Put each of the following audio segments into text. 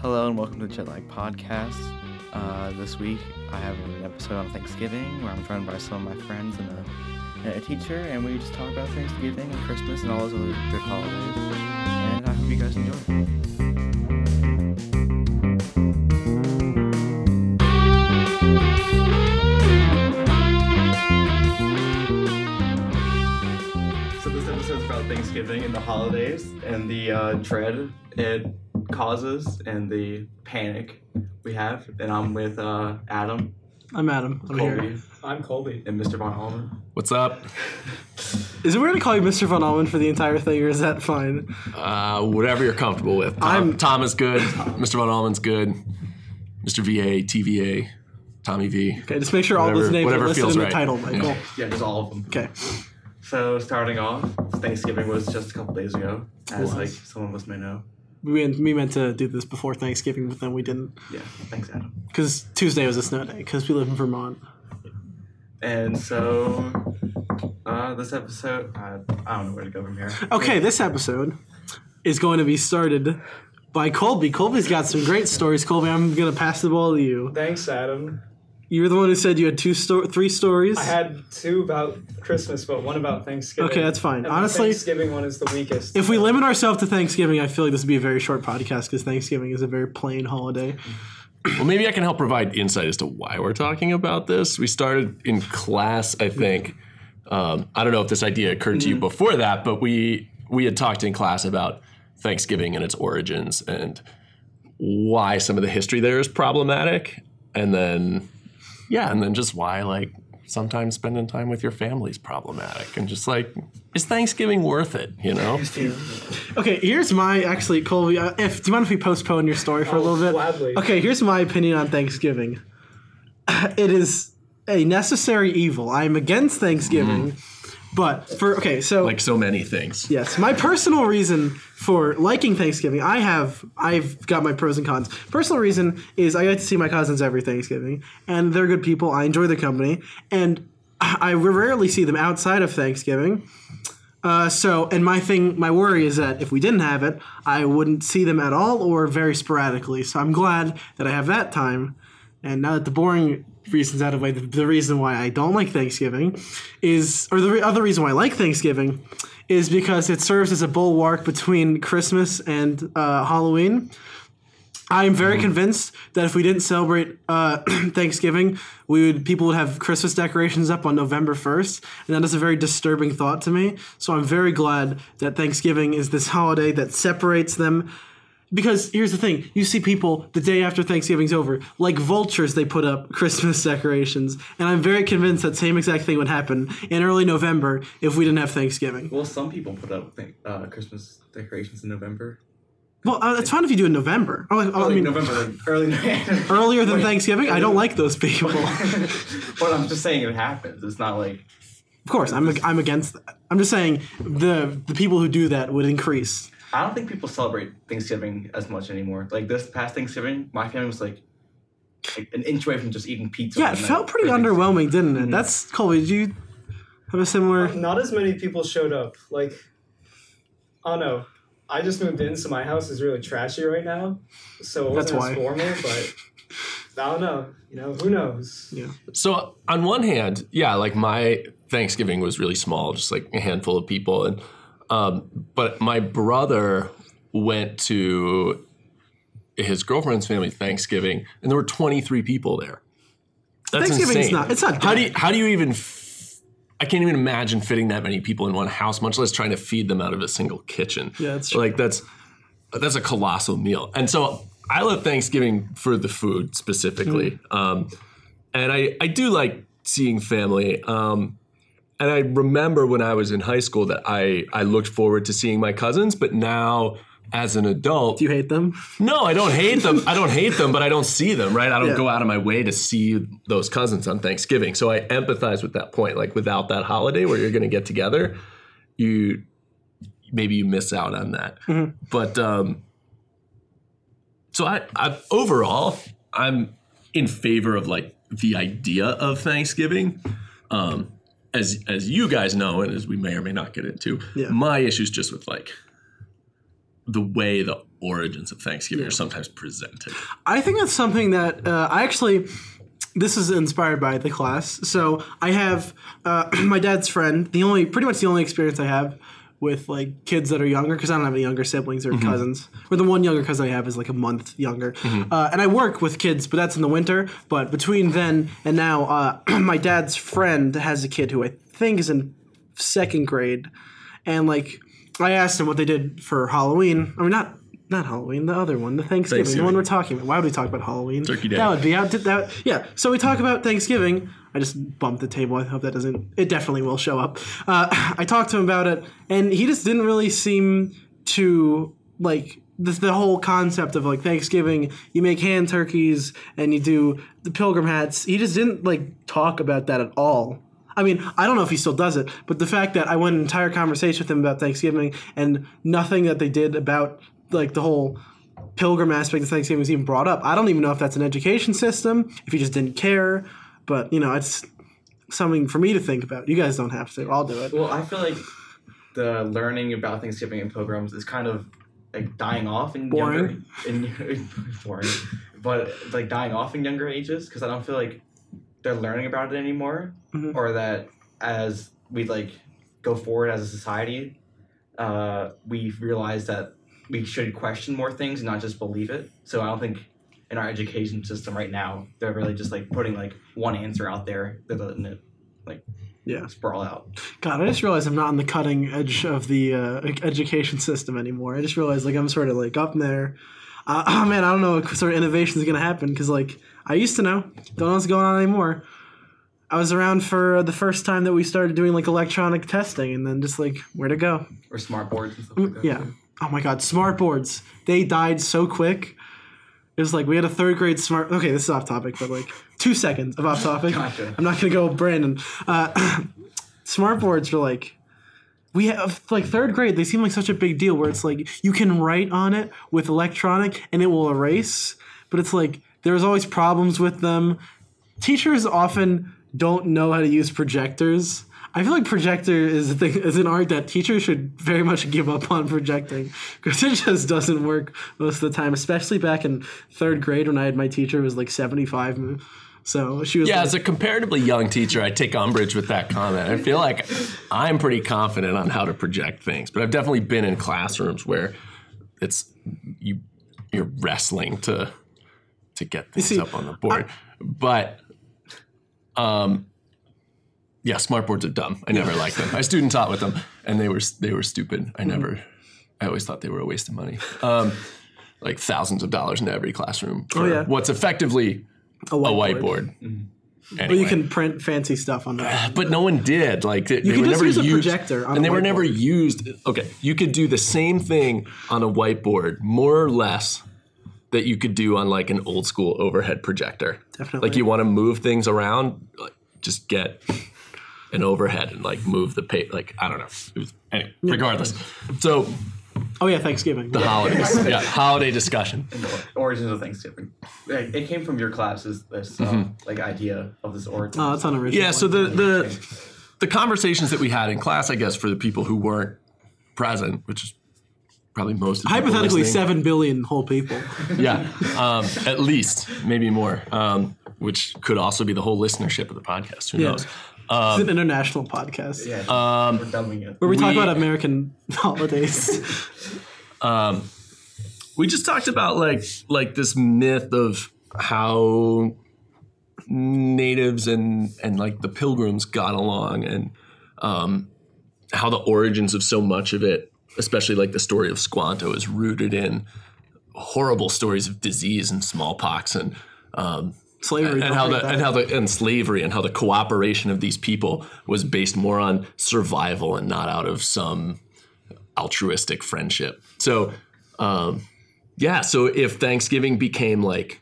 Hello and welcome to the Jet Lagged Podcast. Uh, this week I have an episode on Thanksgiving where I'm joined by some of my friends and a, and a teacher, and we just talk about Thanksgiving and Christmas and all those other good holidays. And I hope you guys enjoy. So this episode is about Thanksgiving and the holidays and the uh, dread it causes and the panic we have. And I'm with uh, Adam, I'm Adam. I'm here. Colby, I'm Colby. and Mr. Von Allman. What's up? Is it weird to call you Mr. Von Allman for the entire thing, or is that fine? Uh, whatever you're comfortable with. Tom, I'm- Tom is good. Mr. Von Allman's good. Mr. VA, TVA, Tommy V. Okay, just make sure all those names are whatever listed feels in the right. title, Michael. Yeah. Yeah, just all of them. Okay. So starting off, Thanksgiving was just a couple days ago, as like some of us may know. We, meant- we meant to do this before Thanksgiving, but then we didn't. Yeah, thanks, Adam. Because Tuesday was a snow day, because we live in Vermont. And so uh, this episode, I, I don't know where to go from here. Okay, this episode is going to be started by Colby. Colby's got some great stories. Colby, I'm going to pass the ball to you. Thanks, Adam. You're the one who said you had two sto- three stories. I had two about Christmas, but one about Thanksgiving. Okay, that's fine. And the Honestly- Thanksgiving one is the weakest. if we limit ourselves to Thanksgiving, I feel like this would be a very short podcast because Thanksgiving is a very plain holiday. Well, maybe I can help provide insight as to why we're talking about this. We started in class, I think. Um, I don't know if this idea occurred to you before that, but we we had talked in class about Thanksgiving and its origins and why some of the history there is problematic, and then yeah, and then just why like sometimes spending time with your family is problematic, and just like is Thanksgiving worth it? You know? Okay, here's my actually Colby. Uh, if do you mind if we postpone your story for a Oh, little bit? gladly. Okay, here's my opinion on Thanksgiving. It is a necessary evil. I'm against Thanksgiving, but for okay, so like so many things. Yes, my personal reason for liking Thanksgiving, I have I've got my pros and cons. Personal reason is I get to see my cousins every Thanksgiving, and they're good people. I enjoy their company, and I rarely see them outside of Thanksgiving. Uh, so, and my thing, my worry is that if we didn't have it, I wouldn't see them at all or very sporadically. So I'm glad that I have that time. And now that the boring reasons out of way, the, the reason why I don't like Thanksgiving is, or the re- other reason why I like Thanksgiving is because it serves as a bulwark between Christmas and uh, Halloween. I'm very convinced that if we didn't celebrate uh, Thanksgiving, we would people would have Christmas decorations up on November 1st, and that is a very disturbing thought to me. So I'm very glad that Thanksgiving is this holiday that separates them. Because here's the thing: you see people the day after Thanksgiving's over, like vultures, they put up Christmas decorations, and I'm very convinced that same exact thing would happen in early November if we didn't have Thanksgiving. Well, some people put up th- uh, Christmas decorations in November. Well, uh, it's fine if you do it in November. Oh, I, Oh, I mean, November, like early November. earlier than Wait, Thanksgiving. I don't like those people. but I'm just saying it happens. It's not like Of course, I'm I'm against that. I'm just saying the the people who do that would increase. I don't think people celebrate Thanksgiving as much anymore. Like this past Thanksgiving, my family was like, like an inch away from just eating pizza. Yeah, it felt pretty underwhelming, didn't it? Mhm. That's Colby. Did you have a similar? Not as many people showed up. Like, I don't know. I just moved in, so my house is really trashy right now. So it wasn't why. as formal, but I don't know. You know, who knows? Yeah. So on one hand, yeah, like my Thanksgiving was really small, just like a handful of people, and um, but my brother went to his girlfriend's family Thanksgiving, and there were 23 people there. That's Thanksgiving's insane. not- it's not How do you how do you even? F- I can't even imagine fitting that many people in one house, much less trying to feed them out of a single kitchen. Yeah, that's true. like that's that's a colossal meal. And so I love Thanksgiving for the food specifically. Mm. Um, and I, I do like seeing family. Um, and I remember when I was in high school that I, I looked forward to seeing my cousins, but now as an adult, Do you hate them? no, I don't hate them. I don't hate them, but I don't see them, right? I don't Yeah. go out of my way to see those cousins on Thanksgiving. So I empathize with that point. Like without that holiday where you're going to get together, you maybe you miss out on that. Mhm. But um, so I, I overall, I'm in favor of like the idea of Thanksgiving. Um, as as you guys know, and as we may or may not get into, Yeah. my issues just with like the way the origins of Thanksgiving are sometimes presented. I think that's something that uh, I actually. This is inspired by the class. So I have uh, my dad's friend. The only, pretty much the only experience I have with like kids that are younger because I don't have any younger siblings or cousins. Or the one younger cousin I have is like a month younger. Uh, and I work with kids, but that's in the winter. But between then and now, uh, my dad's friend has a kid who I think is in second grade, and like I asked him what they did for Halloween. I mean, not not Halloween, the other one, the Thanksgiving, the one we're talking about. Why would we talk about Halloween? Turkey Day. That would be out. That yeah. So we talk about Thanksgiving. I just bumped the table. I hope that doesn't. It definitely will show up. Uh, I talked to him about it, and he just didn't really seem to like the, the whole concept of like Thanksgiving. You make hand turkeys and you do the pilgrim hats. He just didn't like talk about that at all. I mean, I don't know if he still does it, but the fact that I went an entire conversation with him about Thanksgiving and nothing that they did about like the whole pilgrim aspect of Thanksgiving was even brought up. I don't even know if that's an education system, if he just didn't care, but you know, it's something for me to think about. You guys don't have to. I'll do it. Well, I feel like the learning about Thanksgiving and pilgrims is kind of like dying off in Boring. younger in boring, but like dying off in younger ages because I don't feel like they're learning about it anymore, Mhm. or that as we like go forward as a society, uh, we realize that we should question more things and not just believe it. So I don't think in our education system right now they're really just like putting like one answer out there. They're letting it like Yeah. sprawl out. God, I just realized I'm not on the cutting edge of the uh, education system anymore. I just realized like I'm sort of like up there. Uh, oh man, I don't know what sort of innovation is gonna happen because like I used to know, don't know what's going on anymore. I was around for the first time that we started doing like electronic testing, and then just like where to go? or smart boards and stuff like that. Mm, Yeah. Oh my God, smart boards. They died so quick. It was like we had a third grade smart. Okay, this is off topic, but like two seconds of off topic. Gotcha. I'm not gonna go with Brandon. Uh, smart boards were like we have like third grade. They seem like such a big deal where it's like you can write on it with electronic and it will erase, but it's like there's always problems with them. Teachers often don't know how to use projectors. I feel like projector is a thing, is an art that teachers should very much give up on projecting because it just doesn't work most of the time. Especially back in third grade when I had my teacher was like seventy five, so she was Yeah, like, as a comparatively young teacher, I take umbrage with that comment. I feel like I'm pretty confident on how to project things, but I've definitely been in classrooms where it's you you're wrestling to to get things see, up on the board. but um yeah, smartboards are dumb. I never liked them. I student taught with them, and they were they were stupid. I never. I always thought they were a waste of money. Um, like thousands of dollars into every classroom for Oh, yeah. what's effectively a a whiteboard. whiteboard. But Anyway. you can print fancy stuff on that. But no one did. Like they, they can were just never use a used, projector and they were never used. Okay, you could do the same thing on a whiteboard, more or less, that you could do on like an old school overhead projector. Definitely. Like you want to move things around, like, just get an overhead and like move the page. Like I don't know. It was, anyway, regardless. So Oh yeah, Thanksgiving. the holidays, yeah, holiday discussion. The origins of Thanksgiving. Like, it came from your classes. This uh, Mm-hmm. like idea of this origin. Oh, that's unoriginal. Yeah. So the the the conversations that we had in class, I guess, for the people who weren't present, which is probably most of the hypothetically listening. seven billion whole people. Yeah, um, at least maybe more, um, which could also be the whole listenership of the podcast. Who Yeah. knows? It's an international podcast yeah, Um, we're dumbing it. where we, talk about American holidays. um, We just talked about like like this myth of how natives and and like the pilgrims got along and um, how the origins of so much of it, especially like the story of Squanto, is rooted in horrible stories of disease and smallpox and um, Slavery. and how the and how the and slavery and how the cooperation of these people was based more on survival and not out of some altruistic friendship. So, um, yeah. So if Thanksgiving became like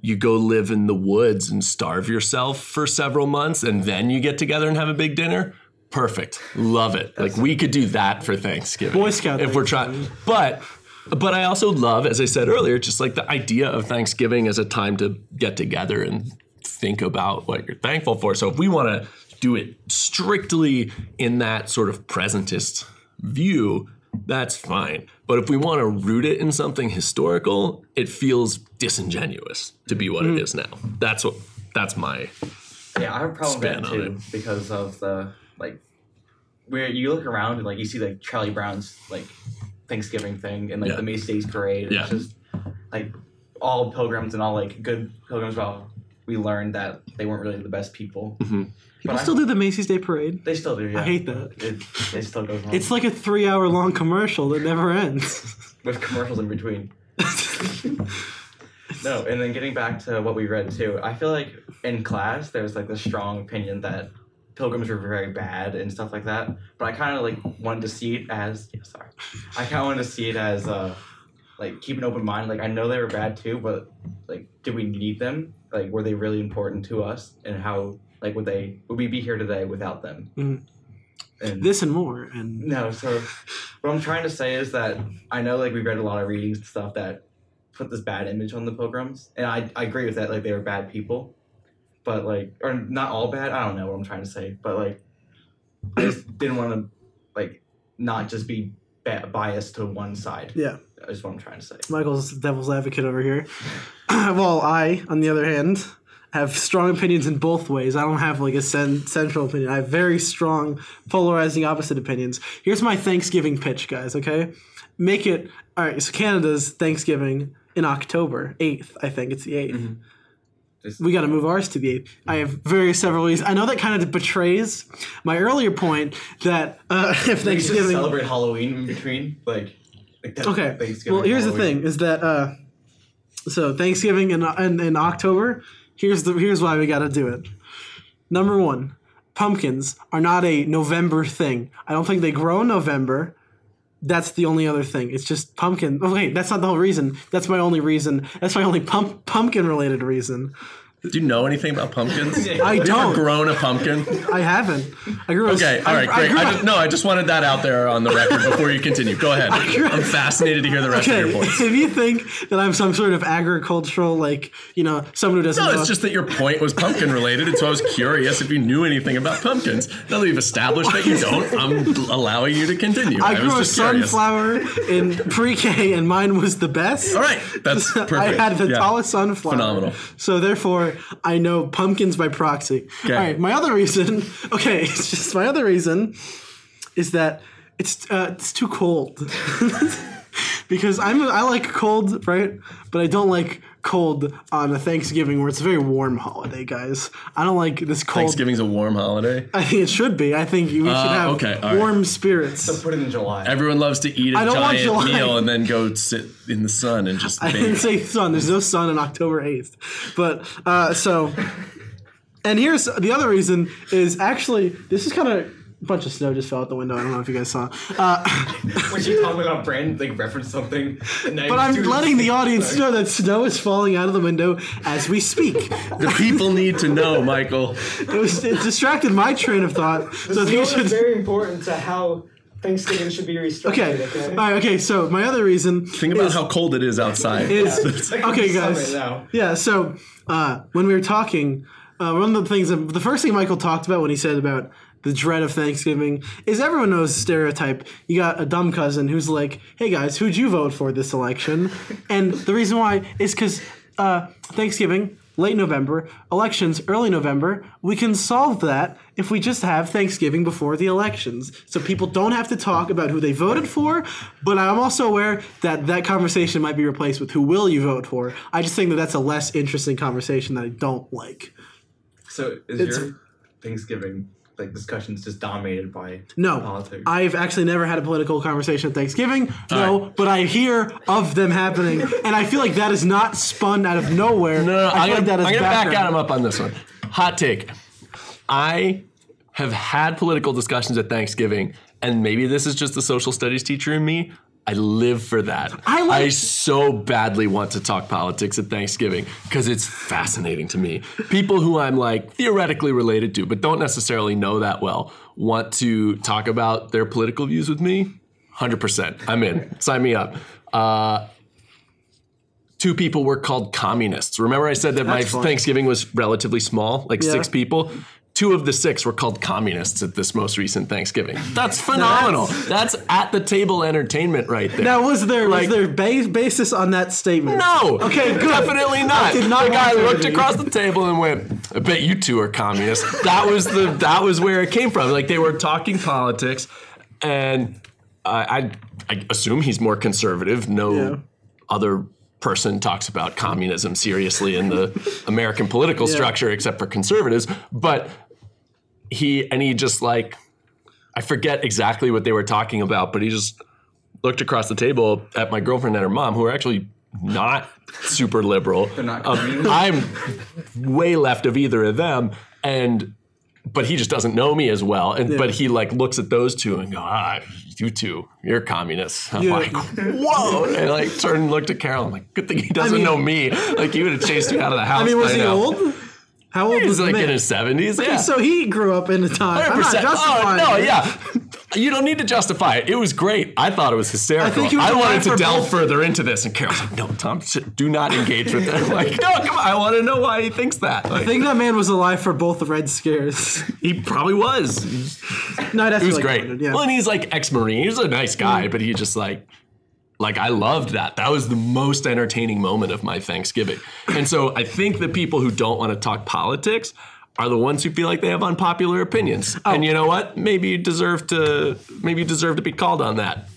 you go live in the woods and starve yourself for several months, and then you get together and have a big dinner. Perfect, love it. Like we could do that for Thanksgiving. Boy Scout if we're trying, but but I also love, as I said earlier, just like the idea of Thanksgiving as a time to get together and think about what you're thankful for. So if we want to do it strictly in that sort of presentist view, that's fine. But if we want to root it in something historical, it feels disingenuous to be what it mm-hmm. is now. That's what that's my Yeah, I have a problem with that too because of the like where you look around and like you see like Charlie Brown's like Thanksgiving thing and like Yeah. the Macy's Days parade. Yeah. It's just like all pilgrims and all like good pilgrims. Well, we learned that they weren't really the best people. Mhm. People I- still do the Macy's Day Parade. They still do. Yeah. I hate that. It, it still goes on It's like a three-hour long commercial that never ends. with commercials in between. No, and then getting back to what we read too, I feel like in class there was like the strong opinion that pilgrims were very bad and stuff like that. But I kind of like wanted to see it as yeah, sorry, I kind of wanted to see it as uh like keep an open mind. Like I know they were bad too, but like did we need them? Like were they really important to us? And how like would they would we be here today without them? Mhm. And this and more. And no, so what I'm trying to say is that I know like we read a lot of readings and stuff that put this bad image on the pilgrims, and I, I agree with that. Like they were bad people, but like or not all bad. I don't know what I'm trying to say, but like I just didn't want to like not just be ba- biased to one side. yeah, Is what I'm trying to say. Michael's devil's advocate over here. well, I, on the other hand, have strong opinions in both ways. I don't have like a cen- central opinion. I have very strong, polarizing opposite opinions. Here's my Thanksgiving pitch, guys. Okay, make it all right. So Canada's Thanksgiving in October eighth. I think it's the 8th We got to move ours to eighth. I have various several reasons. I know that kind of betrays my earlier point that uh, if Thanksgiving celebrate Halloween in between, like. like that Okay. Thanksgiving, Well, here's the thing: is that uh, so Thanksgiving in, in in October. Here's the here's why we got to do it. Number one, pumpkins are not a November thing. I don't think they grow in November. That's the only other thing. It's just pumpkin. Oh wait, that's not the whole reason. That's my only reason. That's my only pump pumpkin related reason. Do you know anything about pumpkins? I Have you ever don't. grown a pumpkin? I haven't. I grew. a- Okay, all I- right, I great. I just, no, I just wanted that out there on the record before you continue. Go ahead. I'm fascinated to hear the rest Okay, of your points. if you think that I'm some sort of agricultural, like you know, someone who doesn't No, know, it's just that your point was pumpkin related, and so I was curious if you knew anything about pumpkins. Now that we've established that you don't, I'm allowing you to continue. I was grew a just curious. sunflower in pre-K, and mine was the best. All right, that's perfect. I had the Yeah. tallest sunflower. Phenomenal. So therefore, I know pumpkins by proxy. Okay. All right. My other reason, okay, it's just my other reason, is that it's uh, it's too cold. because I'm I like cold, right? But I don't like cold on a Thanksgiving where it's a very warm holiday, guys. I don't like this cold. Thanksgiving's a warm holiday. I think it should be. I think we should Uh, have okay, all right. warm spirits. Put it in July. Everyone loves to eat a I don't want giant July. meal and then go sit in the sun and just I didn't bake. say sun. There's no sun on October 8th. But uh, so, and here's the other reason is actually this is kind of a bunch of snow just fell out the window. I don't know if you guys saw. Uh, when you talk about brand, like reference something. And but I'm letting the audience thing. know that snow is falling out of the window as we speak. The people need to know, Michael. It was it distracted my train of thought. So I think Snow it is should. very important to how Thanksgiving should be restructured. Okay. Okay. All right. Okay. So my other reason Think about is, how cold it is outside. is It's okay, guys. Now. Yeah, so uh, when we were talking, uh, one of the things, the first thing Michael talked about when he said about the dread of Thanksgiving is everyone knows the stereotype. You got a dumb cousin who's like, hey guys, who'd you vote for this election? and the reason why is because uh, Thanksgiving, late November, elections, early November, we can solve that if we just have Thanksgiving before the elections. So people don't have to talk about who they voted for, but I'm also aware that that conversation might be replaced with who will you vote for. I just think that that's a less interesting conversation that I don't like. So is It's- your Thanksgiving like discussions just dominated by No, politics? I've actually never had a political conversation at Thanksgiving. No, but I hear of them happening, and I feel like that is not spun out of nowhere. No, no, I I'm feel gonna, like I'm gonna back. Adam up on this one. Hot take. I have had political discussions at Thanksgiving, and maybe this is just the social studies teacher in me. I live for that. I like- so badly want to talk politics at Thanksgiving because it's fascinating to me. People who I'm like theoretically related to, but don't necessarily know that well, want to talk about their political views with me. 100%. I'm in. Sign me up. Uh, two people were called communists. Remember, I said that my funny. Thanksgiving was relatively small, like Yeah. six people. Two of the six were called communists at this most recent Thanksgiving. That's phenomenal. That's at the table entertainment right there. Now, was there Like- was there ba- basis on that statement? No. Okay, good. Definitely not. I did not the guy looked across the table and went, "I bet you two are communists." That was the that was where it came from. Like they were talking politics, and I I, I assume he's more conservative. No Yeah. other person talks about communism seriously in the American political Yeah. structure except for conservatives, but he and he just like I forget exactly what they were talking about, but he just looked across the table at my girlfriend and her mom, who are actually not super liberal. They're not Um, communist. I'm way left of either of them, and but he just doesn't know me as well. And but he like looks at those two and go, ah, you two, you're communists. I'm Yeah. like, whoa, and I like turned and looked at Carol. I'm like, good thing he doesn't mean- know me. Like he would have chased me out of the house. I mean, was by he now. old? How old He's was like man? in his seventies. Yeah. So he grew up in a time. I'm not 100%. justifying. Oh, no, it. yeah. You don't need to justify it. It was great. I thought it was hysterical. I he was I wanted to delve both- further into this, and Carol's like, "No, Tom, do not engage with that." Like, no, come on. I want to know why he thinks that. Like, I think that man was alive for both the Red Scares. he probably was. no, that's He was really great. Yeah. Well, and he's like ex-marine. He's a nice guy, but he just like, like I loved that. That was the most entertaining moment of my Thanksgiving. And so I think the people who don't want to talk politics are the ones who feel like they have unpopular opinions. Oh. And you know what? Maybe you deserve to. Maybe you deserve to be called on that.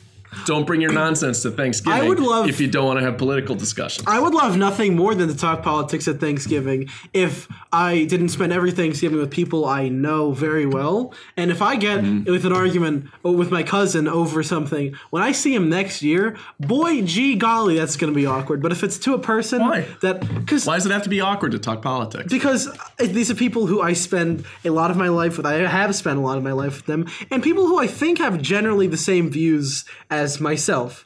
Don't bring your nonsense to Thanksgiving. I would love- if you don't want to have political discussions. I would love nothing more than to talk politics at Thanksgiving if I didn't spend every Thanksgiving with people I know very well. And if I get Mm-hmm. with an argument with my cousin over something, when I see him next year, boy, gee golly, that's going to be awkward. But if it's to a person Why? that because Why does it have to be awkward to talk politics? because these are people who I spend a lot of my life with. I have spent a lot of my life with them, and people who I think have generally the same views as myself.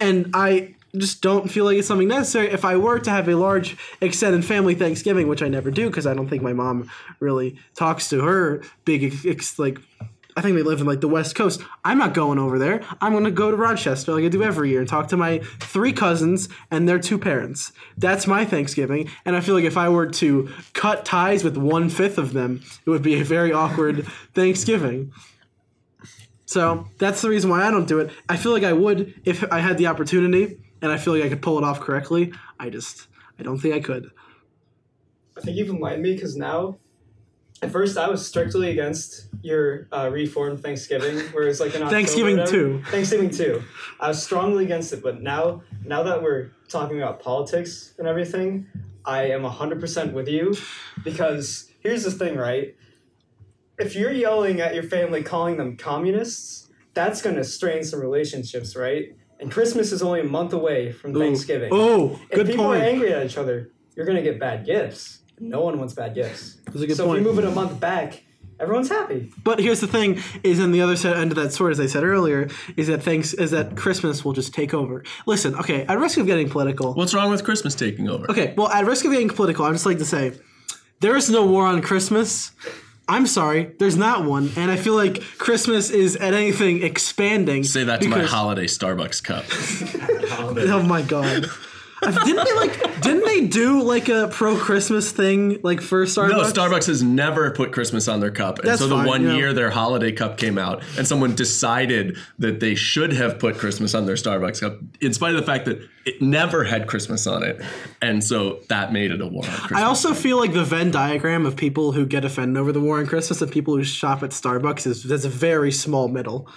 And I just don't feel like it's something necessary. If I were to have a large extended family Thanksgiving, which I never do because I don't think my mom really talks to her big ex- like. I think they live in like the West Coast. I'm not going over there. I'm going to go to Rochester like I do every year and talk to my three cousins and their two parents. That's my Thanksgiving. And I feel like if I were to cut ties with one fifth of them, it would be a very awkward Thanksgiving. So that's the reason why I don't do it. I feel like I would if I had the opportunity and I feel like I could pull it off correctly. I just, I don't think I could. I think you've enlightened me because now, at first I was strictly against your uh, reformed Thanksgiving, whereas like an Thanksgiving too. Thanksgiving too. I was strongly against it, but now, now that we're talking about politics and everything, I am hundred percent with you, because here's the thing, right? If you're yelling at your family, calling them communists, that's gonna strain some relationships, right? And Christmas is only a month away from Thanksgiving. Oh, If good people point. are angry at each other, you're gonna get bad gifts. No one wants bad gifts. That's a good so point. if you move it a month back, everyone's happy. But here's the thing: is on the other side end of that sword, as I said earlier, is that thanks is that Christmas will just take over. Listen, okay, at risk of getting political. What's wrong with Christmas taking over? Okay, well, at risk of getting political, I'd just like to say there is no war on Christmas. I'm sorry, there's not one, and I feel like Christmas is at anything expanding. Say that to my because- holiday Starbucks cup. Oh my god. Didn't they like? Didn't they do like a pro Christmas thing like for Starbucks? No, Starbucks has never put Christmas on their cup. And That's so the fine, one yeah. year their holiday cup came out and someone decided that they should have put Christmas on their Starbucks cup, in spite of the fact that it never had Christmas on it. And so that made it a war on Christmas. I also feel like the Venn diagram of people who get offended over the war on Christmas and people who shop at Starbucks is that's a very small middle.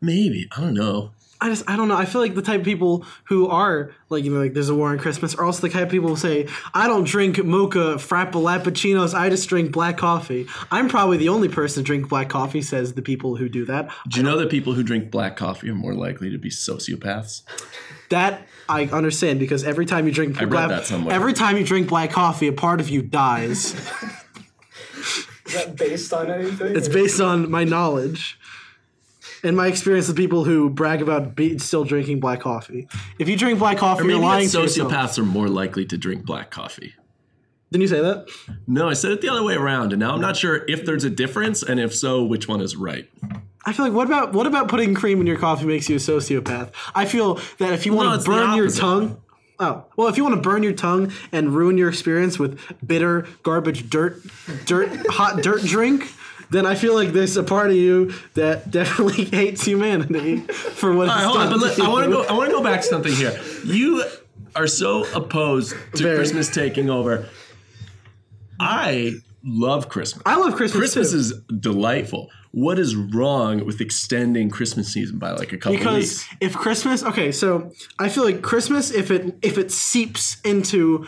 Maybe. I don't know. I just I don't know. I feel like the type of people who are like you know like there's a war on Christmas are also the type of people who say I don't drink mocha frappuccinos. I just drink black coffee. I'm probably the only person to drink black coffee. Says the people who do that. Do you know that people who drink black coffee are more likely to be sociopaths? That I understand because every time you drink read black, that somewhere. every time you drink black coffee, a part of you dies. Is that based on anything? It's based on my knowledge and my experience with people who brag about be, still drinking black coffee. If you drink black coffee, Or you're lying that sociopaths are more likely to drink black coffee. Didn't you say that? No, I said it the other way around, and now I'm not sure if there's a difference, and if so, which one is right. I feel like what about what about putting cream in your coffee makes you a sociopath? I feel that if you No, want to burn your tongue, Oh well, if you want to burn your tongue and ruin your experience with bitter garbage, dirt, dirt, hot dirt drink, then I feel like there's a part of you that definitely hates humanity for what All right, it's hold on, done but let, I want to go. I want to go back to something here. You are so opposed to Very. Christmas taking over. I love Christmas. I love Christmas. Christmas too. is delightful. What is wrong with extending Christmas season by like a couple because weeks? if Christmas, okay, so I feel like Christmas, if it if it seeps into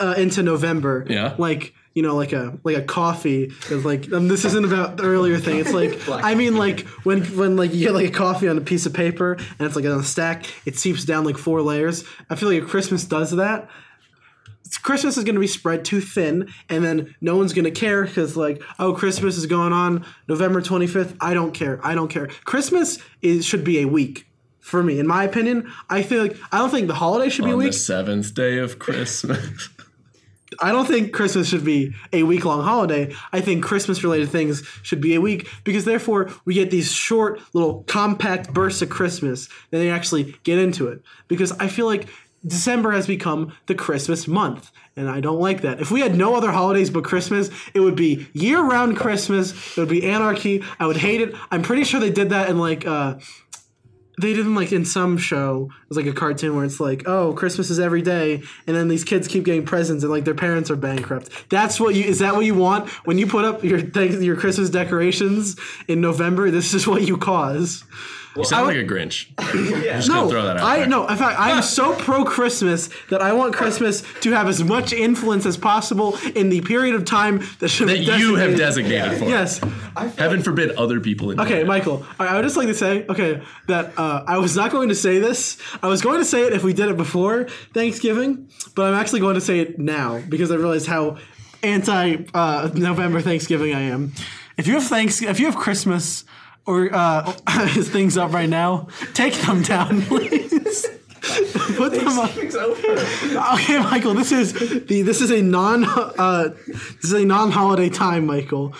uh, into November, Yeah. like you know, like a like a coffee, because like um, this isn't about the earlier thing. It's like I mean, like when when like you get like a coffee on a piece of paper and it's like on a stack, it seeps down like four layers. I feel like if Christmas does that. Christmas is going to be spread too thin, and then no one's going to care because, like, oh, Christmas is going on November 25th. I don't care. I don't care. Christmas is should be a week for me, in my opinion. I feel like I don't think the holiday should be a week. the seventh day of Christmas. I don't think Christmas should be a week long holiday. I think Christmas related things should be a week because therefore we get these short little compact bursts of Christmas and they actually get into it. Because I feel like December has become the Christmas month and I don't like that. If we had no other holidays but Christmas, it would be year round Christmas. It would be anarchy. I would hate it. I'm pretty sure they did that in like uh they did in like in some show. It was like a cartoon where it's like oh christmas is every day and then these kids keep getting presents and like their parents are bankrupt. That's what you is that what you want? When you put up your your christmas decorations in november this is what you cause you sound I- like a Grinch. Yeah. Just no throw that out i there. no in fact i'm so pro christmas that i want christmas to have as much influence as possible in the period of time that should that be you have designated. designated for. yes I feel Heaven forbid other people. enjoy Okay, it. Michael. I, I would just like to say, okay, that uh, I was not going to say this. I was going to say it if we did it before Thanksgiving, but I'm actually going to say it now because I realized how anti uh, November Thanksgiving I am. If you have thanks, if you have Christmas or uh, things up right now, take them down, please. Put them up. Okay, Michael. This is the this is a non uh, this is a non holiday time, Michael.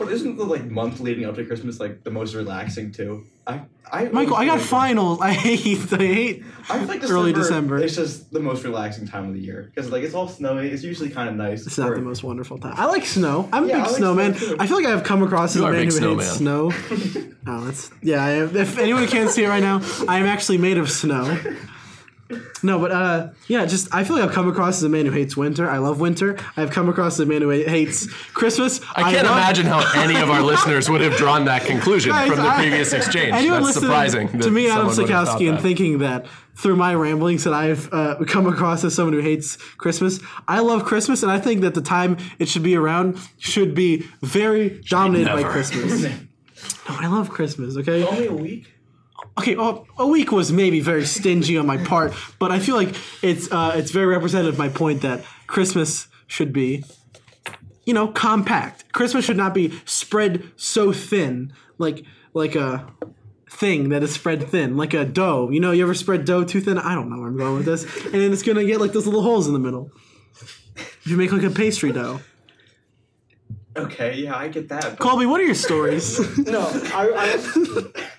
But isn't the like month leading up to Christmas like the most relaxing too? I, I Michael, I got finals. I hate I hate I feel like early December. It's just the most relaxing time of the year because like it's all snowy. It's usually kind of nice. It's not the most wonderful time. I like snow. I'm a big I like snowman. snow. I feel like I've come across as You a a man big who hates snow. oh, that's yeah. I if anyone can't see it right now, I am actually made of snow. No, but uh, yeah, just I feel like I've come across as a man who hates winter. I love winter. I've come across as a man who hates Christmas. I can't love- imagine how any of our listeners would have drawn that conclusion Guys, from the I- previous exchange. Anyone That's listening surprising. to that me, Adam someone would have thought Sikowski, and thinking that through my ramblings that I've uh, come across as someone who hates Christmas. I love Christmas, and I think that the time it should be around should be very dominated by. Christmas. no, I love Christmas. Okay, Only a week. Okay. Well, a week was maybe very stingy on my part, but I feel like it's uh, it's very representative of my point that Christmas should be you know, compact. Christmas should not be spread so thin, like like a thing that is spread thin, like a dough. You know, you ever spread dough too thin? I don't know where I'm going with this. And then it's gonna get like those little holes in the middle. If you make like a pastry dough. Okay, yeah, I get that. Colby, what are your stories? No, I, I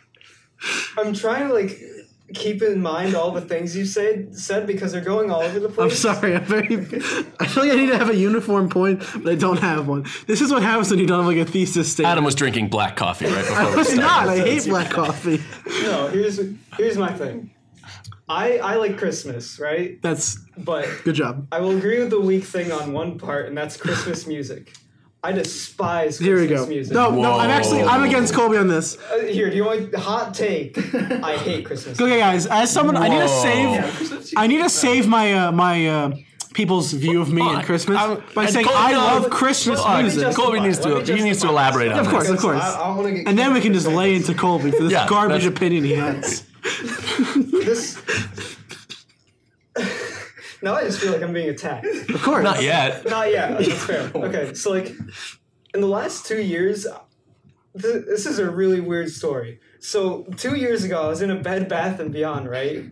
I'm trying to like keep in mind all the things you said said because they're going all over the place. I'm sorry. I'm very. I feel like I need to have a uniform point, but I don't have one. This is what happens when you don't have like a thesis statement. Adam was drinking black coffee right before we It's started. not. I hate black coffee. No, here's here's my thing. I I like Christmas, right? That's But good job. I will agree with the weak thing on one part, and that's Christmas music. I despise Christmas Here we go. music. No, no. I'm actually I'm against Colby on this. Uh, here, do you want hot take? I hate Christmas. Okay, guys. As someone, I need to save. Yeah, I need to save my uh, my uh, people's view of me Hold and. Christmas I'm- by and saying Col- I no, love Christmas Hold on. music. Colby needs Let to me he needs to justify elaborate myself. on Of course, this. of course. I, I wanna get And then we can just lay into Colby for this Yeah, garbage that's- opinion he has. this. Now I just feel like I'm being attacked. Of course. Not yet. Not yet. That's fair. Okay, so like, in the last two years, th- this is a really weird story. So two years ago, I was in a Bed Bath and Beyond, right?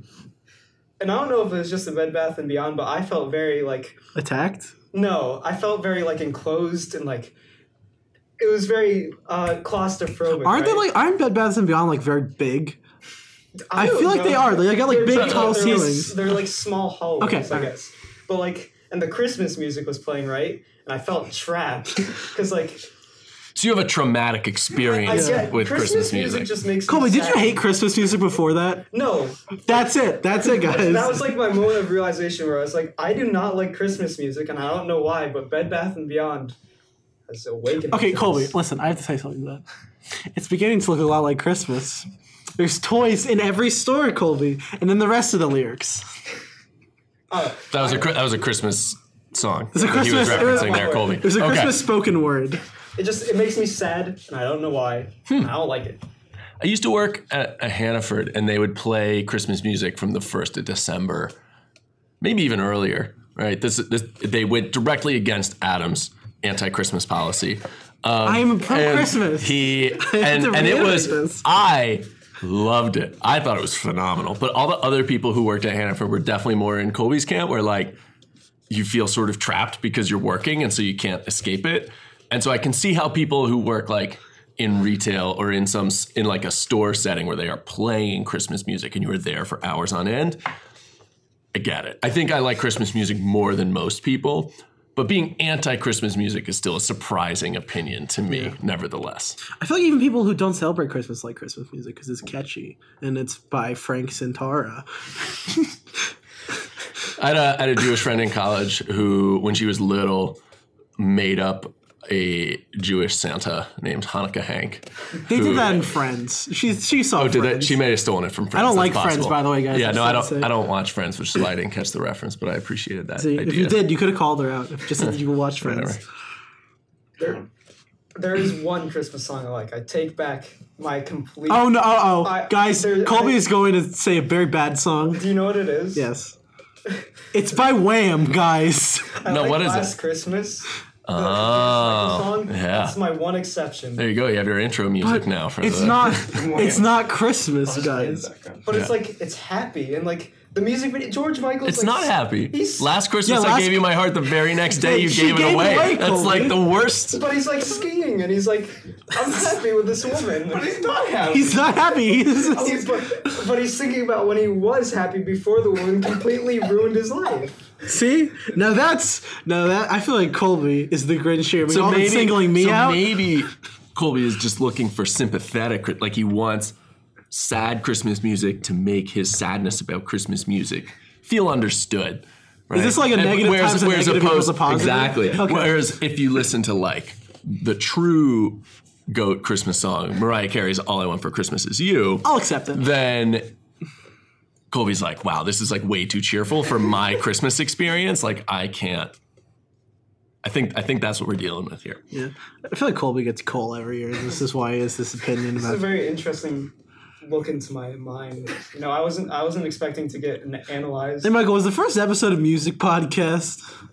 And I don't know if it was just a Bed Bath and Beyond, but I felt very like Attacked. no, I felt very like enclosed and like it was very uh, claustrophobic. Aren't they like aren't Bed Baths and Beyond like very big? I don't feel like they are. They got, like, They're- big, tall they're, ceilings. They're like small hallways, Okay, I alright. guess. But like, and the Christmas music was playing right, and I felt trapped because like So you have a traumatic experience get with Christmas, music. music. just makes me Colby, did you hate Christmas music before that? No, That's it. That's it, guys. that was like my moment of realization where I was like, I do not like Christmas music, and I don't know why, but Bed Bath and Beyond has awakened. me Okay, to Colby, listen, I have to say something to that. It's beginning to look a lot like Christmas. There's toys in every store, Colby, and then the rest of the lyrics. Uh, that was a that was a Christmas song. It's a that he was Christmas- it was- referencing there, Colby. There's a Okay. Christmas spoken word. it just it makes me sad, and I don't know why. Hmm. I don't like it. I used to work at, at Hannaford, and they would play Christmas music from the first of December, maybe even earlier. Right? This, this they went directly against Adams' anti-Christmas policy. Um, I'm a pro Christmas. He and, and it was this. I loved it. I thought it was phenomenal. But all the other people who worked at Hannaford were definitely more in Colby's camp, where like you feel sort of trapped because you're working and so you can't escape it. And so I can see how people who work like in retail or in some in like a store setting where they are playing Christmas music and you are there for hours on end. I get it. I think I like Christmas music more than most people, but being anti-Christmas music is still a surprising opinion to me, nevertheless. I feel like even people who don't celebrate Christmas like Christmas music because it's catchy and it's by Frank Sinatra. I had, a, I had a Jewish friend in college who, when she was little, made up a Jewish Santa named Hanukkah Hank. They Who- did that in Friends. She she saw Oh, did Friends. that? She may have stolen it from Friends. I don't That's like Friends, by the way, guys. Yeah, no, I don't. I don't watch Friends, which is why I didn't catch the reference. But I appreciated that See, idea. if you did, you could have called her out. If just said you watch Friends. There, there is one Christmas song I like. I take back my complete. Oh no! Oh, oh. I- guys, there- Colby I- is going to say a very bad song. Do you know what it is? Yes, it's by Wham, guys. I No, like what is Last it? Christmas. The Oh, song. yeah. That's my one exception. There you go. You have your intro music But now for It's the. not. It's not Christmas, Just play in guys. the background. But it's like it's happy and like the music video. George Michael's. It's like, not happy. he's- Last Christmas, Yeah, I gave you my heart. The very next day, you gave it gave it away. away, That's like the worst. But he's like skiing and he's like, I'm happy with this woman. But he's not happy. He's not happy. He's, He's- but, but he's thinking about when he was happy before the woman completely ruined his life. See, now that's now that I feel like Colby is the Grinch here. All been singling me so out. maybe Colby is just looking for sympathetic, like he wants sad Christmas music to make his sadness about Christmas music feel understood. Right? this like a And negative whereas- times a whereas negative opposed- a positive? Exactly. Okay. Whereas if you listen to like the true goat Christmas song, Mariah Carey's "All I Want for Christmas Is You," I'll accept it. then Colby's like, wow, this is like way too cheerful for my Christmas experience. Like I can't. I think I think that's what we're dealing with here. Yeah, I feel like Colby gets coal every year. This is why he has this opinion about It's a very interesting look into my mind. You know, I wasn't I wasn't expecting to get an- analyzed. Hey, Michael, was the first episode of music podcast?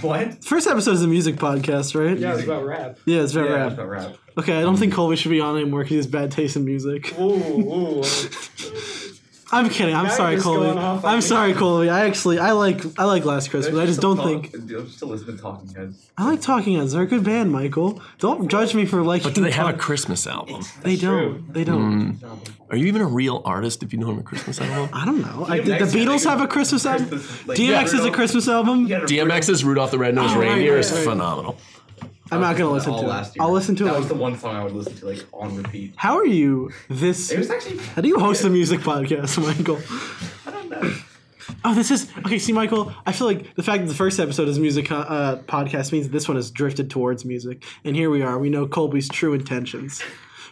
What? First episode is a music podcast, right? Yeah, it's about rap. Yeah, it's very Yeah, rap. it's about rap. Okay, I don't think Colby should be on anymore because he has bad taste in music. Ooh, ooh. I'm kidding. I'm Now sorry, you're Colby. going off on I'm me. sorry, Colby. I actually I like I like Last Christmas. I just don't think I'm still listening to Talking Heads. I like Talking Heads. They're a good band, Michael. Don't judge me for liking. But do they have a Christmas album? They don't. They don't. Are you even a real artist if you don't have a Christmas album? I don't know. I, did the Beatles have a a Christmas album? Christmas, like, DMX is a Christmas album. He had a DMX's Rudolph the Red-Nosed Oh, Reindeer right, is right. I'm not gonna listen to last it. year. I'll listen to That it. was the one song I would listen to like on repeat. How are you this? It was actually How do you host a music podcast, Michael? I don't know. Oh, this is okay. See, Michael, I feel like the fact that the first episode is music uh, podcast means that this one has drifted towards music, and here we are. We know Colby's true intentions.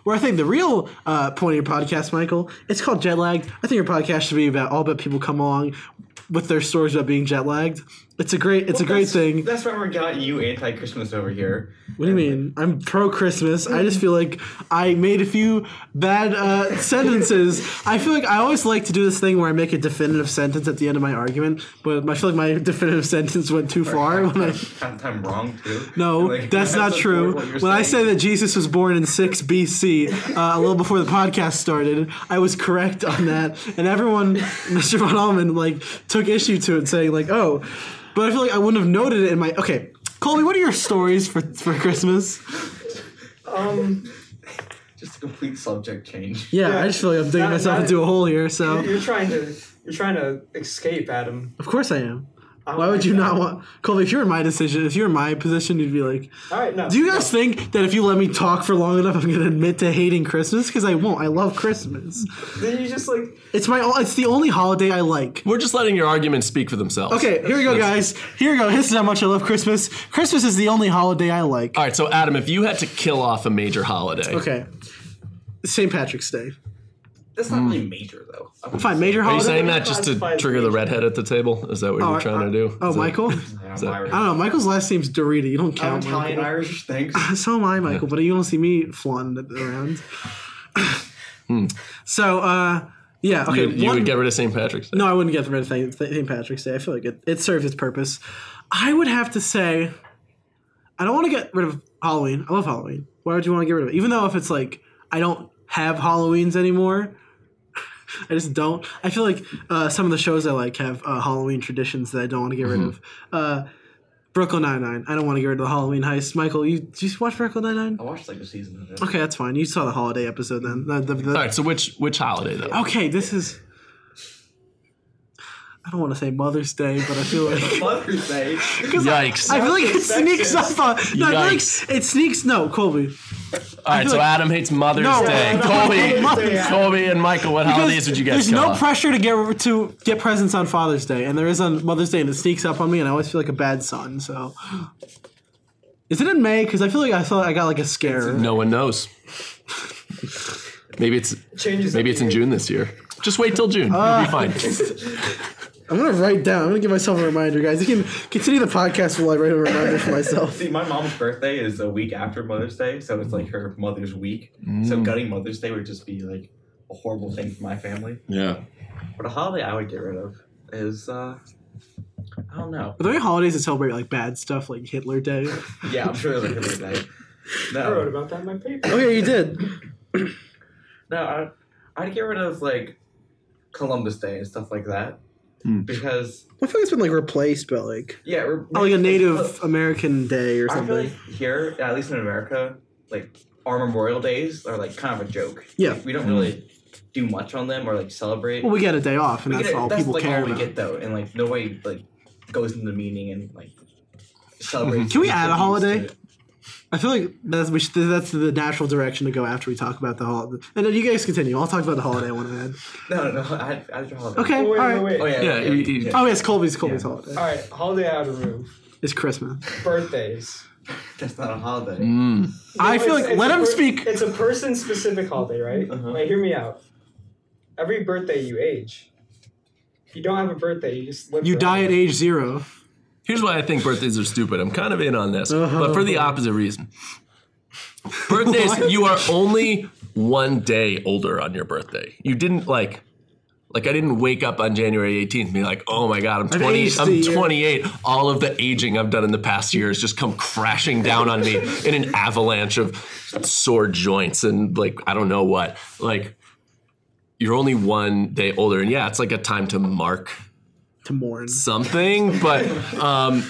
Where I think the real uh, point of your podcast, Michael, it's called Jet Lagged. I think your podcast should be about all about people come along with their stories about being jet lagged. It's a great, it's a great thing. That's why we got you anti-Christmas over here. What do you mean? I'm pro Christmas. I just feel like I made a few bad uh, sentences. I feel like I always like to do this thing where I make a definitive sentence at the end of my argument, but I feel like my definitive sentence went too far. When I, Half time wrong too. no, Like, that's not true. When I say that Jesus was born in 6 BC, uh, a little before the podcast started, I was correct on that. And everyone, Mr. Von Allman, like, took issue to it, saying, like, oh, but I feel like I wouldn't have noted it in my. Okay, Colby, what are your stories for, for Christmas? Um, Just a complete subject change. Yeah, Yeah. I just feel like I'm digging Not- myself not- into a hole here. So You're, you're trying to you're trying to escape, Adam. of course I am. I don't Why would you not want Colby? If you were in my decision, if you were in my position, you'd be like, All right, no. "Do you guys think that if you let me talk for long enough, I'm gonna admit to hating Christmas? Because I won't. I love Christmas. Then you just like It's my. It's the only holiday I like. We're just letting your arguments speak for themselves. Okay, here we go, guys. Here we go. This is how much I love Christmas. Christmas is the only holiday I like. All right, so Adam, if you had to kill off a major holiday, Okay, St. Patrick's Day. That's not really major though. I would Fine, say- major are you holiday. saying that just to Classifies trigger the major. redhead at the table? Is that what Oh, you're trying to do? Oh, Is that- Michael. Yeah, that- I'm Irish. Don't know. Michael's last name's Dorita. You don't I'm count. Italian Michael. Irish. Thanks. So am I, Michael, but you don't see me flaunting it around. So, uh, yeah, okay. You, you one- would get rid of St. Patrick's Day. no, I wouldn't get rid of St. St. Patrick's Day. I feel like it, it served its purpose. I would have to say, I don't want to get rid of Halloween. I love Halloween. Why would you want to get rid of it? Even though if it's like, I don't have Halloweens anymore. I just don't. I feel like uh, some of the shows I like have uh, Halloween traditions that I don't want to get rid of. Uh, Brooklyn Nine Nine. I don't want to get rid of the Halloween heist. Michael, you did you watch Brooklyn Nine Nine? I watched like a season of it. Okay, that's fine. You saw the holiday episode then. The- the- the- All right, so which which holiday though? Okay, this is. I don't want to say Mother's Day, but I feel like Mother's Day. Yikes! I feel like it sneaks up on. No, I feel like it sneaks. No, Colby. All right, so like- Adam hates Mother's No, Day. no, no, Colby, Mother's Colby, and Michael, what holidays would you guys there's no off? pressure to get to get presents on Father's Day, and there is on Mother's Day, and it sneaks up on me, and I always feel like a bad son. So, is it in May? Because I feel like I thought I got like a scare. No one knows. maybe it's changes. maybe it's in June this year. Just wait till June. Ah. You'll be fine. I'm gonna write down. I'm gonna give myself a reminder, guys. You can continue the podcast while I write a reminder for myself. See, my mom's birthday is a week after Mother's Day, so it's like her mother's week. Mm. So gutting Mother's Day would just be like a horrible thing for my family. Yeah. But a holiday I would get rid of is uh I don't know. Are there any holidays that celebrate like bad stuff, like Hitler Day? Yeah, I'm sure there's a Hitler Day. I wrote about that in my paper. Oh yeah, you did. no, I, I'd get rid of like Columbus Day and stuff like that Hmm. because I feel like it's been like replaced by like yeah, we're, oh, like a Native American Day or I feel something. like here, at least in America, like our Memorial Days are like kind of a joke. Yeah. Like, we don't really do much on them or like celebrate. Well, we get a day off, and We that's get it- all that's people like care all we about. get though, and like nobody like goes into the meeting and like celebrates. Can we add a tributes holiday? To it. I feel like that's we should, that's the natural direction to go after we talk about the holiday. And then you guys continue. I'll talk about the holiday I want to add. No, no, no. Add, add your holiday. Okay, Oh, wait, all wait, wait. Oh yeah. Yeah, yeah, you- you- yeah. Oh yes, Colby's Colby's Yeah. holiday. All right, holiday I would room. It's Christmas. Birthdays. That's not a holiday. Mm. I feel like it's let a him per- speak. It's a person-specific holiday, right? Uh-huh. Wait, hear me out. Every birthday you age. If you don't have a birthday, you just live. You die forever. at age zero. Here's why I think birthdays are stupid. I'm kind of in on this, Uh-huh. but for the opposite reason. Birthdays, you are only one day older on your birthday. You didn't like, like I didn't wake up on January 18th and be like, oh my god, I'm 20, aged a I'm year. 28. All of the aging I've done in the past year has just come crashing down on me in an avalanche of sore joints and like I don't know what. Like, you're only one day older, and yeah, it's like a time to mark To mourn. something, but um,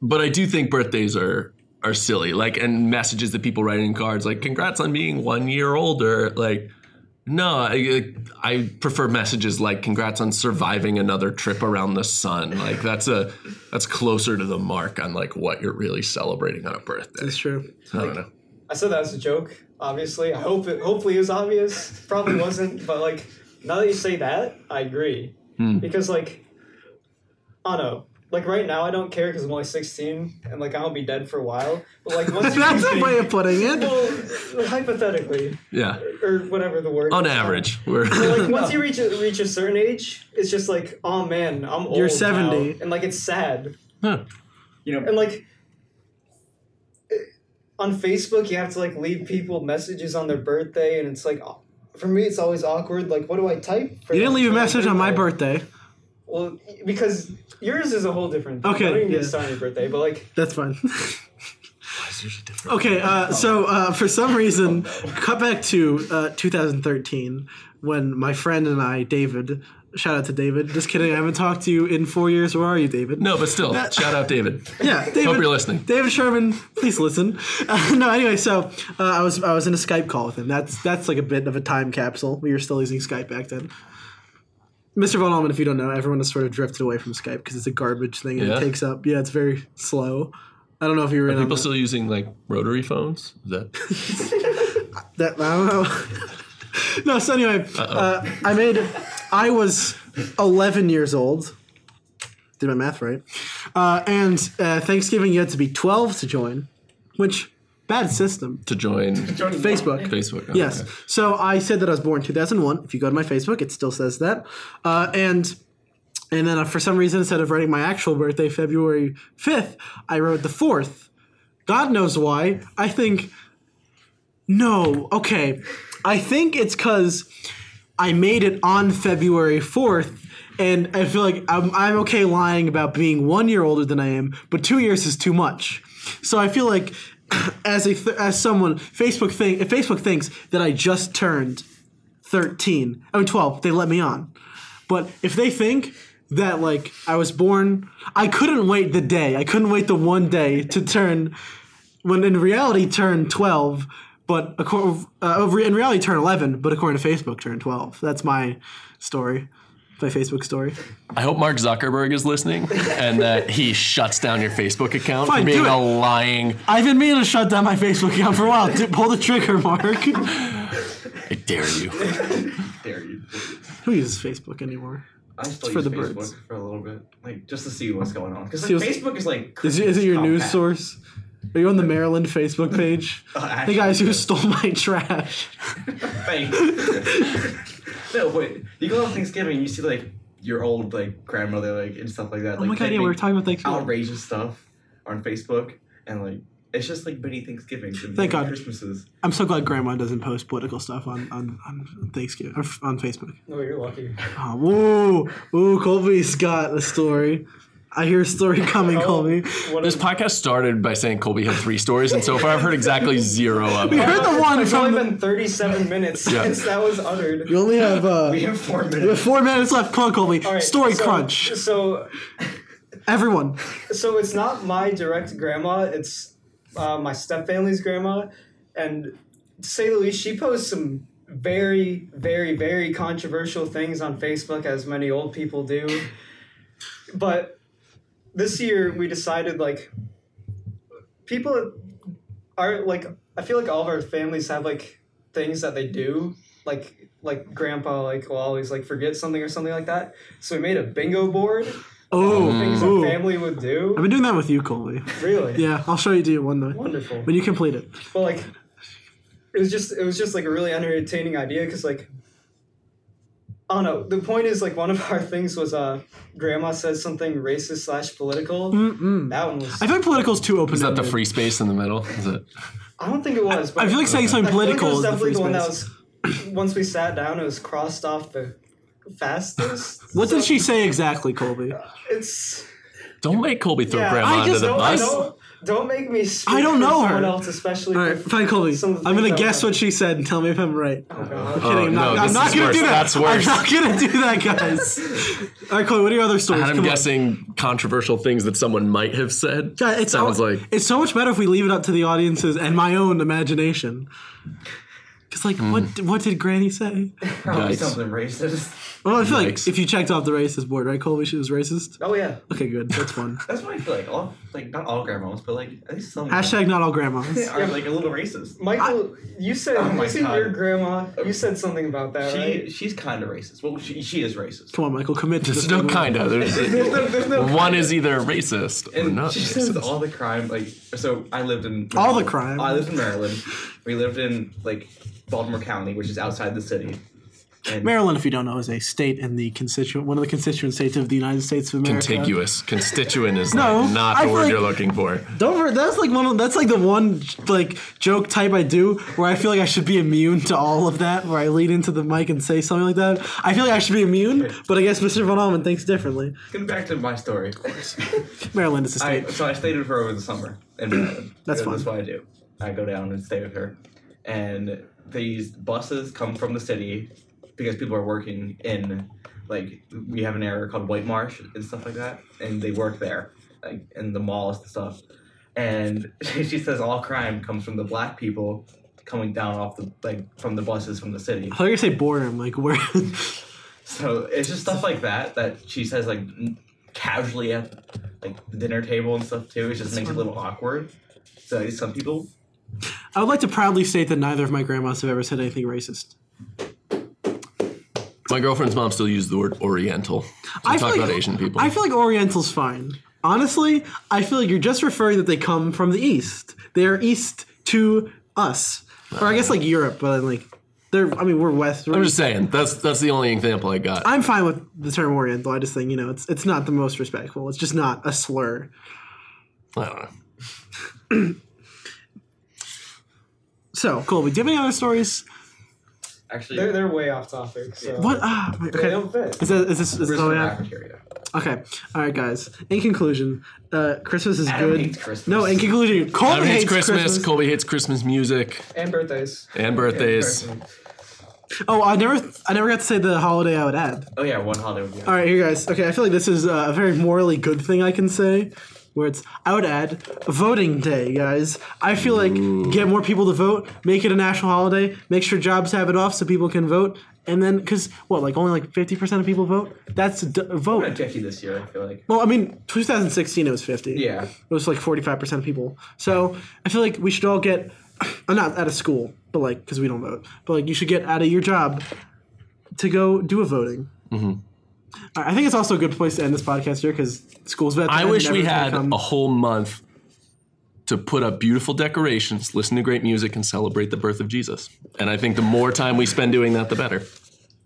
but I do think birthdays are are silly. Like and messages that people write in cards, like "Congrats on being one year older." Like, no, I, I prefer messages like "Congrats on surviving another trip around the sun." Like that's a that's closer to the mark on like what you're really celebrating on a birthday. That's true. I don't know. I said that as a joke. Obviously, I hope it. Hopefully, it was obvious. Probably wasn't, but like now that you say that, I agree. Hmm. Because like, I don't know. Like right now, I don't care because I'm only 16 and like I'll be dead for a while. But like once That's reach a way of putting it. well, hypothetically Yeah, or whatever the word. on is. average, we're But, like once you reach a, reach a certain age, it's just like, oh man, I'm old. You're now," 70. and like it's sad. Huh. You know, And like eh, on Facebook, you have to like leave people messages on their birthday, and it's like, oh, for me, it's always awkward. Like, what do I type? For You didn't leave a message on my birthday. Well, because yours is a whole different. Okay, I don't even yeah. get started on your birthday, but like, That's fine. There's a different. Okay, uh, so uh, for some reason, cut back to uh, 2013 when my friend and I, David, shout out to David. Just kidding, I haven't talked to you in four years. Where are you, David? No, but still, shout out David. Yeah, David. Hope you're listening. David Sherman, please listen. Uh, no, anyway, so uh, I was I was in a Skype call with him. That's that's like a bit of a time capsule. We were still using Skype back then. Mr. Von Allman, if you don't know, everyone has sort of drifted away from Skype because it's a garbage thing and Yeah? it takes up. Yeah, it's very slow. I don't know if you were in on People still using like rotary phones? Is that that I don't know. no, so anyway, uh, I made. I was 11 years old. Did my math right? Uh, and uh, Thanksgiving, you had to be 12 to join, which bad system. to join Facebook. Facebook? Oh, Yes. okay. So I said that I was born 2001. If you go to my Facebook, it still says that. Uh, and and then uh, for some reason, instead of writing my actual birthday, February 5th, I wrote the 4th. God knows why. I think. No. Okay. I think it's because I made it on February 4th. And I feel like I'm, I'm okay lying about being one year older than I am, but two years is too much. So I feel like, as a th- as someone, Facebook think Facebook thinks that I just turned 13, I mean 12, they let me on. But if they think that like I was born, I couldn't wait the day. I couldn't wait the one day to turn when in reality turn 12 but according, uh, in reality turn 11 but according to facebook turn 12 that's my story my facebook story I hope Mark Zuckerberg is listening and that he shuts down your Facebook account Fine, for being a lying. i've been meaning to shut down my facebook account for a while D- pull the trigger mark I dare you. Dare you? who uses facebook anymore I still for use the Facebook birds. for a little bit, like just to see what's going on. Because like, Facebook is like is, it- is it your compact. news source are you on the maryland facebook page Uh, the guys who yeah. stole my trash Thanks. no, but you go on Thanksgiving, you see like your old like grandmother like and stuff like that. oh like, my god yeah we typing were talking about like outrageous stuff on Facebook, and like it's just like many Thanksgivings and Thank God. Christmases. i'm so glad grandma doesn't post political stuff on, on, on thanksgiving or on facebook No, you're lucky. Oh, whoa, whoa, Colby's got a story. I hear a story coming, Oh, Colby. what This is- podcast started by saying Colby had three stories, and so far I've heard exactly zero of We them. heard the one It's from. only The, been 37 minutes Yeah. since that was uttered. we only have uh, We have four minutes. we have four minutes left. Come on, Colby. All right, story so- crunch. So, Everyone. so it's not my direct grandma. It's uh, my stepfamily's grandma, and to say the least, she posts some very, very, very controversial things on Facebook, as many old people do. But this year, we decided like people are like I feel like all of our families have like things that they do like like grandpa like will always like forget something or something like that. So we made a bingo board. Oh, Things ooh. a family would do. I've been doing that with you, Colby. Really? Yeah, I'll show you do you one day Wonderful. when you complete it. But like, it was just it was just like a really entertaining idea because like, I don't know. The point is like one of our things was uh, grandma says something racist slash political. Mm-mm. That one was. I feel like political is too open. Is that the free space in the middle? Is it? I don't think it was. But I feel like saying something feel like political was is the definitely free the one that was. Once we sat down, it was crossed off the fastest. What So did she say exactly, Colby? It's Don't make Colby throw yeah. grandma I under just the don't, bus. Don't don't make me. Speak I don't for know her. Someone else, especially. All right, for- fine, Colby. Some of the I'm gonna that guess were- what she said and tell me if I'm right. Oh, God. I'm kidding. I'm no, not, I'm this not is gonna worse. do that. That's worse. I'm not gonna do that, guys. All right, Colby. What are your other stories? And I'm Come on. guessing controversial things that someone might have said. God, it's Sounds so, like it's so much better if we leave it up to the audiences and my own imagination. Cause like, what hmm. what did Granny say? Probably Yikes. something racist. Well, I feel like if you checked off the racist board, right, Colby, she was racist. Oh yeah. Okay, good. That's fun. That's what I feel like. All like not all grandmas, but like at least some Hashtag not all grandmas. are like a little racist. Michael, you said Oh my you said God. your grandma. You said something about that, She right? she's kind of racist. Well, she she is racist. Come on, Michael, commit to there's this. no moment. kind of. There's, There's no, there's no one is either racist or and not she says racist. all the crime like so i lived in All the crime. i lived in maryland we lived in like baltimore county which is outside the city And Maryland, if you don't know, is a state in the constituent one of the constituent states of the United States of America. Contiguous. Constituent is No, like not I the word like- you're looking for. Don't worry, that's like one of that's like the one like joke type I do where I feel like I should be immune to all of that where I lean into the mic and say something like that. I feel like I should be immune, but I guess Mr. Von Alman thinks differently. getting back to my story. of course. Maryland is a I, state. so I stayed with her over the summer in Maryland. That's So fun. That's what I do. I go down and stay with her, and these buses come from the city because people are working in like we have an area called White Marsh and stuff like that, and they work there, like in the malls and stuff. And she says all crime comes from the black people coming down off the like from the buses from the city. I thought you say boredom, like where So it's just stuff like that that she says like casually at like the dinner table and stuff too. It just makes it a little awkward. So some people, I would like to proudly state that neither of my grandmas have ever said anything racist. My girlfriend's mom still uses the word Oriental. To I talk feel about Asian people. I feel like Oriental's fine. Honestly, I feel like you're just referring that they come from the East. They're East to us, or I guess like Europe, but like they're. I mean, we're West. I'm just saying that's that's the only example I got. I'm fine with the term Oriental. I just think you know it's it's not the most respectful. It's just not a slur. I don't know. So Colby, do you have any other stories? Actually, They're, they're way off topic. So What? Ah, wait, They okay. don't fit. Is that is this is this all the we have? cafeteria? Okay. All right, guys. In conclusion, uh, Christmas is Adam good. hates Christmas. No, in conclusion, Colby Adam hates hates Christmas, Christmas. Colby hates Christmas music And birthdays. and birthdays. Oh, I never, I never got to say the holiday I would add. Oh yeah, one holiday would be. All right, here, guys. Okay, I feel like this is uh, a very morally good thing I can say. Where it's, I would add voting day, guys. I feel like get more people to vote, make it a national holiday, make sure jobs have it off so people can vote, and then because what, like only like fifty percent of people vote? That's a d- I'm vote. at 50 this year. I feel like. Well, I mean, 2016 it was 50. Yeah. It was like 45% of people. So I feel like we should all get, uh, not out of school, but like, because we don't vote, but like you should get out of your job to go do a voting. Mm-hmm. I think it's also a good place to end this podcast here because school's about to I end, wish we had a whole month to put up beautiful decorations, listen to great music, and celebrate the birth of Jesus. And I think the more time we spend doing that, the better.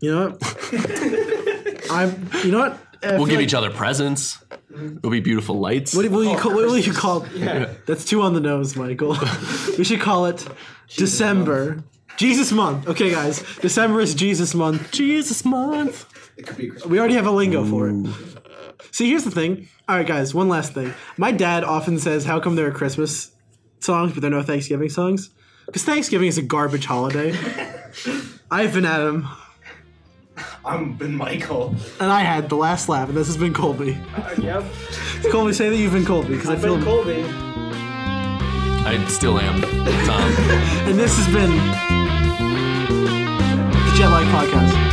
You know what? I'm, you know what? We'll give each other presents. It'll be beautiful lights. What will you call? What will you oh, call? Yeah. That's too on the nose, Michael. we should call it December. Jesus month. Okay, guys. December is Jesus month. Jesus month. It could be. Christmas. We already have a lingo for it. See, here's the thing. All right, guys. One last thing. My dad often says, "How come there are Christmas songs but there are no Thanksgiving songs?" Because Thanksgiving is a garbage holiday. I've been Adam, I'm been Michael. and I had the last laugh, and this has been Colby. Uh, yep. Colby, say that you've been Colby, because I I've feel. been Colby. I still am, Tom. And this has been the Jet Lagged Podcast.